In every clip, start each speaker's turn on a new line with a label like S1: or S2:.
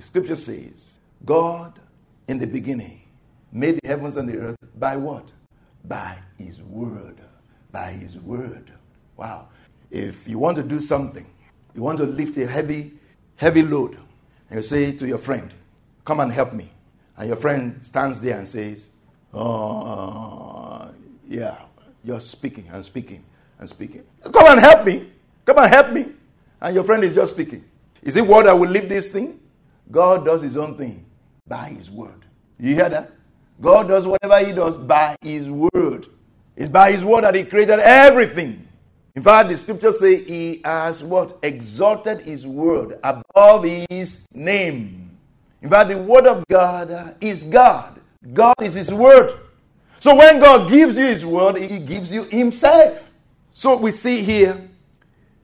S1: The scripture says, God in the beginning made the heavens and the earth by what? By his word. By his word. Wow. If you want to do something, you want to lift a heavy, heavy load, and you say to your friend, Come and help me. And your friend stands there and says, Oh, yeah, you're speaking and speaking and speaking. Come and help me. Come and help me. And your friend is just speaking. Is it what I will lift this thing? God does his own thing by his word. You hear that? God does whatever he does by his word. It's by his word that he created everything. In fact, the scriptures say he has what? Exalted his word above his name. In fact, the word of God is God. God is his word. So when God gives you his word, he gives you himself. So we see here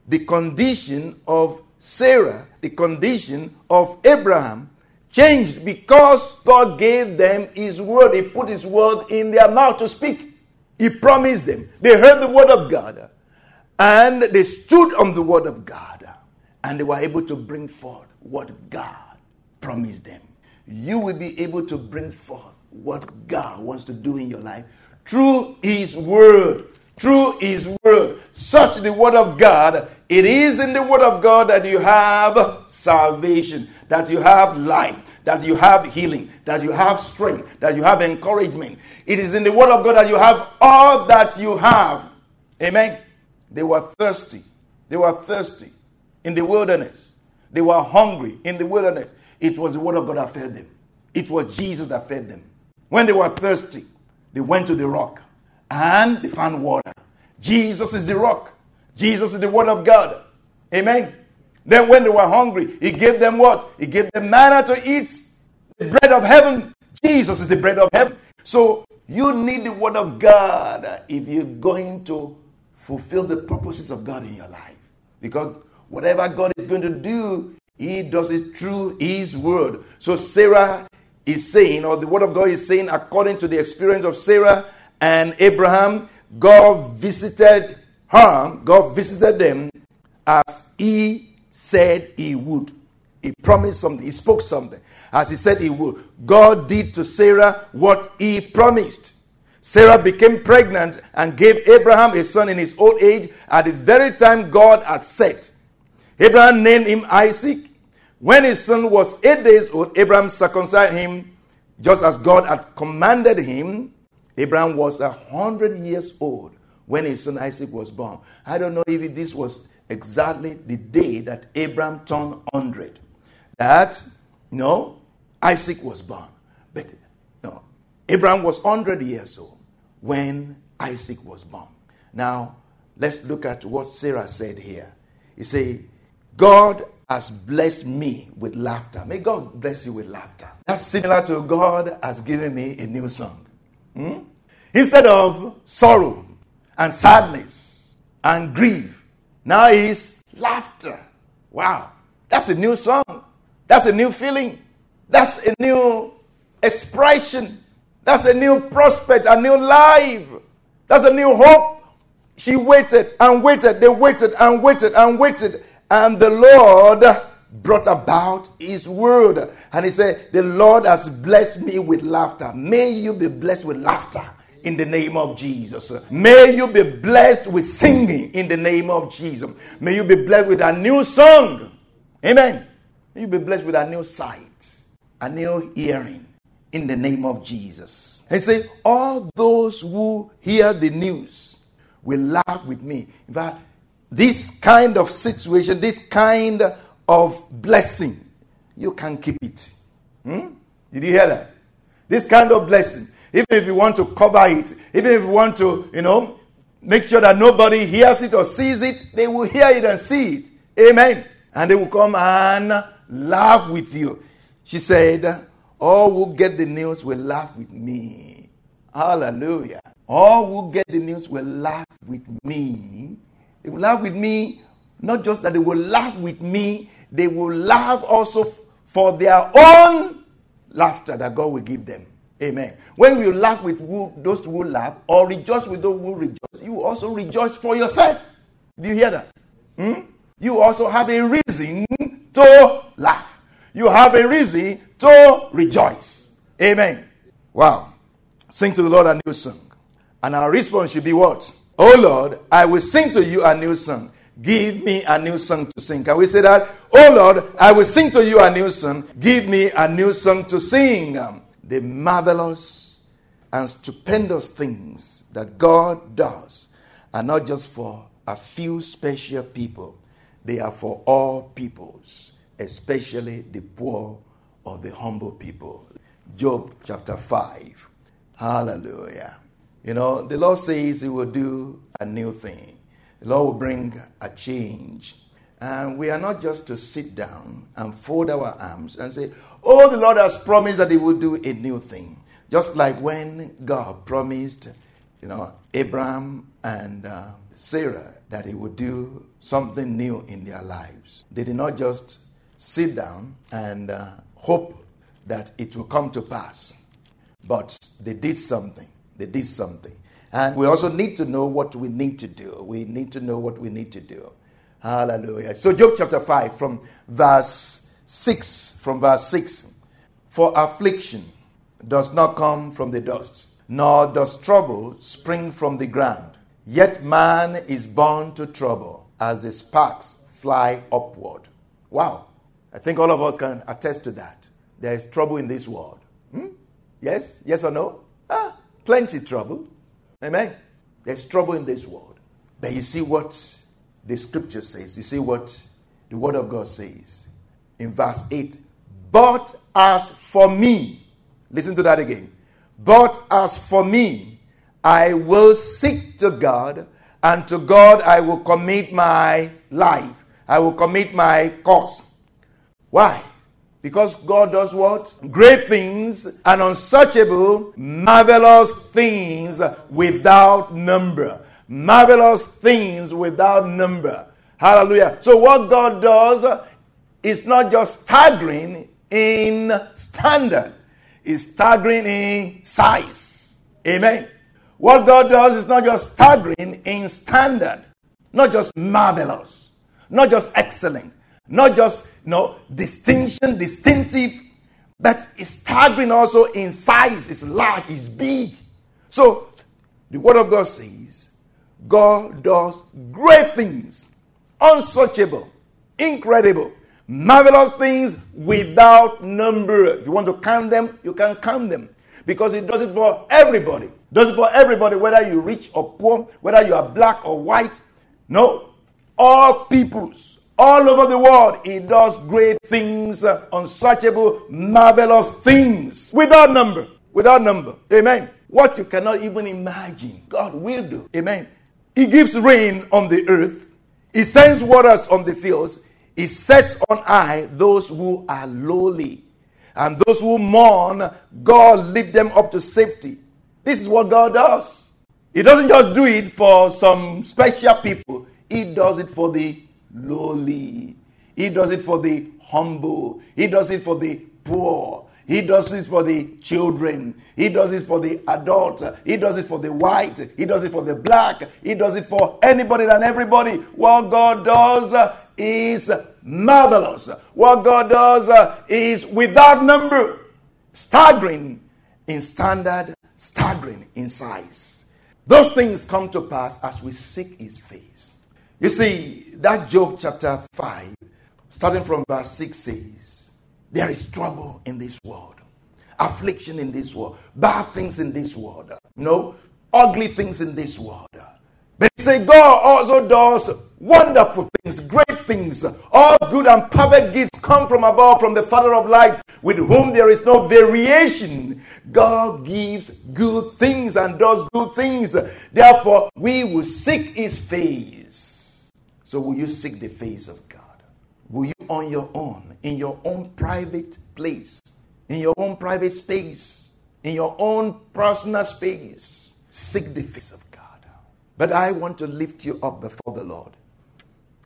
S1: the condition of Sarah, the condition of Abraham changed because God gave them his word. He put his word in their mouth to speak. He promised them. They heard the word of God and they stood on the word of God and they were able to bring forth what God promised them. You will be able to bring forth what God wants to do in your life through his word. Through his word. Search the word of God. It is in the word of God that you have salvation, that you have life, that you have healing, that you have strength, that you have encouragement. It is in the word of God that you have all that you have. Amen. They were thirsty. They were thirsty in the wilderness. They were hungry in the wilderness. It was the word of God that fed them. It was Jesus that fed them. When they were thirsty, they went to the rock and they found water. Jesus is the rock. Jesus is the word of God. Amen. Then when they were hungry, he gave them what? He gave them manna to eat. The bread of heaven. Jesus is the bread of heaven. So you need the word of God if you're going to fulfill the purposes of God in your life. Because whatever God is going to do, he does it through his word. So Sarah is saying, or the word of God is saying, according to the experience of Sarah and Abraham, God visited her, God visited them as he said he would. He promised something, he spoke something as he said he would. God did to Sarah what he promised. Sarah became pregnant and gave Abraham a son in his old age at the very time God had said. Abraham named him Isaac. When his son was eight days old, Abraham circumcised him just as God had commanded him. Abraham was a hundred years old when his son Isaac was born. I don't know if this was exactly the day that Abraham turned 100. That, you know, Isaac was born. But no, Abraham was 100 years old when Isaac was born. Now, let's look at what Sarah said here. He said, God has blessed me with laughter. May God bless you with laughter. That's similar to God has given me a new song. Hmm? Instead of sorrow and sadness and grief, now is laughter. Wow. That's a new song. That's a new feeling. That's a new expression. That's a new prospect, a new life. That's a new hope. She waited and waited. They waited and waited and waited. And the Lord brought about his word. And he said, The Lord has blessed me with laughter. May you be blessed with laughter in the name of Jesus. May you be blessed with singing in the name of Jesus. May you be blessed with a new song. Amen. May you be blessed with a new sight, a new hearing in the name of Jesus. He said, all those who hear the news will laugh with me. In fact, this kind of situation, this kind of blessing, you can keep it. Hmm? Did you hear that? This kind of blessing, even if you want to cover it, even if you want to, you know, make sure that nobody hears it or sees it, they will hear it and see it. Amen. And they will come and laugh with you. She said, All who get the news will laugh with me. Hallelujah. All who get the news will laugh with me. They will laugh with me, not just that they will laugh with me, they will laugh also for their own laughter that God will give them. Amen. When you laugh with who, those who laugh or rejoice with those who rejoice, you also rejoice for yourself. Do you hear that? Hmm? You also have a reason to laugh. You have a reason to rejoice. Amen. Wow. Sing to the Lord a new song. And our response should be what? Oh Lord, I will sing to you a new song. Give me a new song to sing. Can we say that? Oh Lord, I will sing to you a new song. Give me a new song to sing. The marvelous and stupendous things that God does are not just for a few special people, they are for all peoples, especially the poor or the humble people. Job chapter 5. Hallelujah. You know, the Lord says He will do a new thing, the Lord will bring a change. And we are not just to sit down and fold our arms and say, Oh, the Lord has promised that He will do a new thing. Just like when God promised, you know, Abraham and uh, Sarah that He would do something new in their lives. They did not just sit down and uh, hope that it will come to pass, but they did something. They did something. And we also need to know what we need to do. We need to know what we need to do. Hallelujah. So, Job chapter 5, from verse 6, from verse 6. For affliction does not come from the dust, nor does trouble spring from the ground. Yet man is born to trouble as the sparks fly upward. Wow. I think all of us can attest to that. There is trouble in this world. Hmm? Yes? Yes or no? Ah, Plenty trouble. Amen. There's trouble in this world. But you see what the scripture says. You see what the word of God says in verse 8. But as for me, listen to that again. But as for me, I will seek to God, and to God I will commit my life. I will commit my cause. Why? Because God does what? Great things and unsearchable, marvelous things without number. Marvelous things without number. Hallelujah. So, what God does is not just staggering in standard, is staggering in size. Amen. What God does is not just staggering in standard, not just marvelous, not just excellent, not just you know, distinction, distinctive, but it's staggering also in size. It's large, it's big. So the word of God says God does great things, unsearchable, incredible, marvelous things without number. If you want to count them, you can count them. Because it does it for everybody. Does it for everybody, whether you're rich or poor, whether you are black or white. No. All peoples all over the world, He does great things, uh, unsearchable, marvelous things without number. Without number. Amen. What you cannot even imagine, God will do. Amen. He gives rain on the earth, He sends waters on the fields, He sets on high those who are lowly. And those who mourn, God lift them up to safety. This is what God does. He doesn't just do it for some special people, He does it for the lowly. He does it for the humble. He does it for the poor. He does it for the children. He does it for the adult. He does it for the white. He does it for the black. He does it for anybody and everybody. What God does is marvelous. What God does uh, is without number, staggering in standard, staggering in size. Those things come to pass as we seek His face. You see, that Job chapter 5, starting from verse 6 says, There is trouble in this world, affliction in this world, bad things in this world, no, ugly things in this world. But he said, God also does wonderful things, great things. All good and perfect gifts come from above, from the Father of light, with whom there is no variation. God gives good things and does good things. Therefore, we will seek his face so will you seek the face of God? will you on your own, in your own private place, in your own private space, in your own personal space, seek the face of God. But I want to lift you up before the Lord,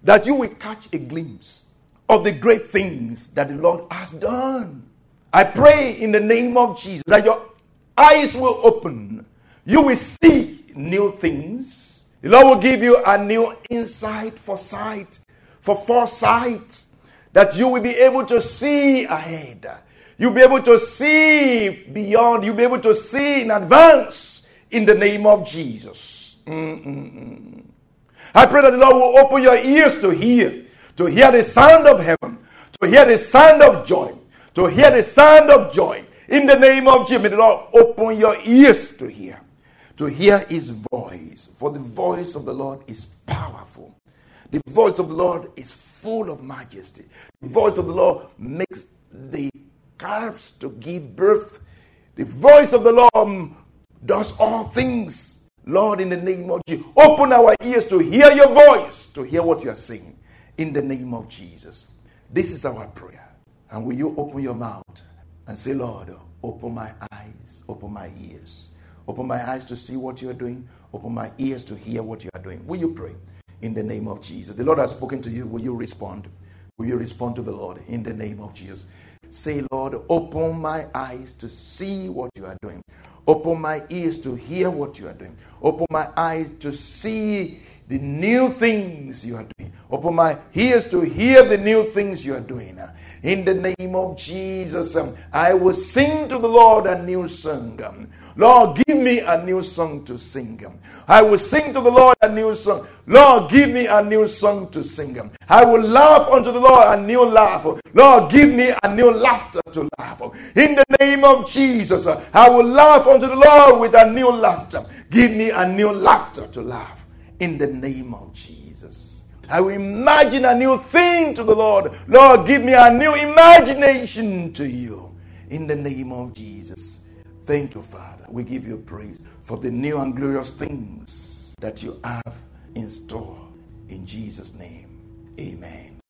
S1: that you will catch a glimpse of the great things that the Lord has done. I pray in the name of Jesus that your eyes will open. You will see new things. The Lord will give you a new insight for sight, for foresight, that you will be able to see ahead. You'll be able to see beyond. You'll be able to see in advance in the name of Jesus. Mm-mm-mm. I pray that the Lord will open your ears to hear, to hear the sound of heaven, to hear the sound of joy, to hear the sound of joy. In the name of Jesus, may the Lord open your ears to hear, to hear his voice. For the voice of the Lord is powerful. The voice of the Lord is full of majesty. The voice of the Lord makes the calves to give birth. The voice of the Lord does all things. Lord, in the name of Jesus, open our ears to hear your voice, to hear what you are saying. In the name of Jesus. This is our prayer. And will you open your mouth and say, Lord, open my eyes, open my ears. Open my eyes to see what you are doing. Open my ears to hear what you are doing. Will you pray in the name of Jesus? The Lord has spoken to you. Will you respond? Will you respond to the Lord in the name of Jesus? Say, Lord, open my eyes to see what you are doing. Open my ears to hear what you are doing. Open my eyes to see the new things you are doing. Open my ears to hear the new things you are doing. In the name of Jesus, um, I will sing to the Lord a new song. Um, Lord, give me a new song to sing. Um, I will sing to the Lord a new song. Lord, give me a new song to sing. I will laugh unto the Lord a new laugh. Lord, give me a new laughter to laugh. In the name of Jesus, uh, I will laugh unto the Lord with a new laughter. Give me a new laughter to laugh. In the name of Jesus. I will imagine a new thing to the Lord. Lord, give me a new imagination to you. In the name of Jesus. Thank you, Father. We give you praise for the new and glorious things that you have in store. In Jesus' name, amen.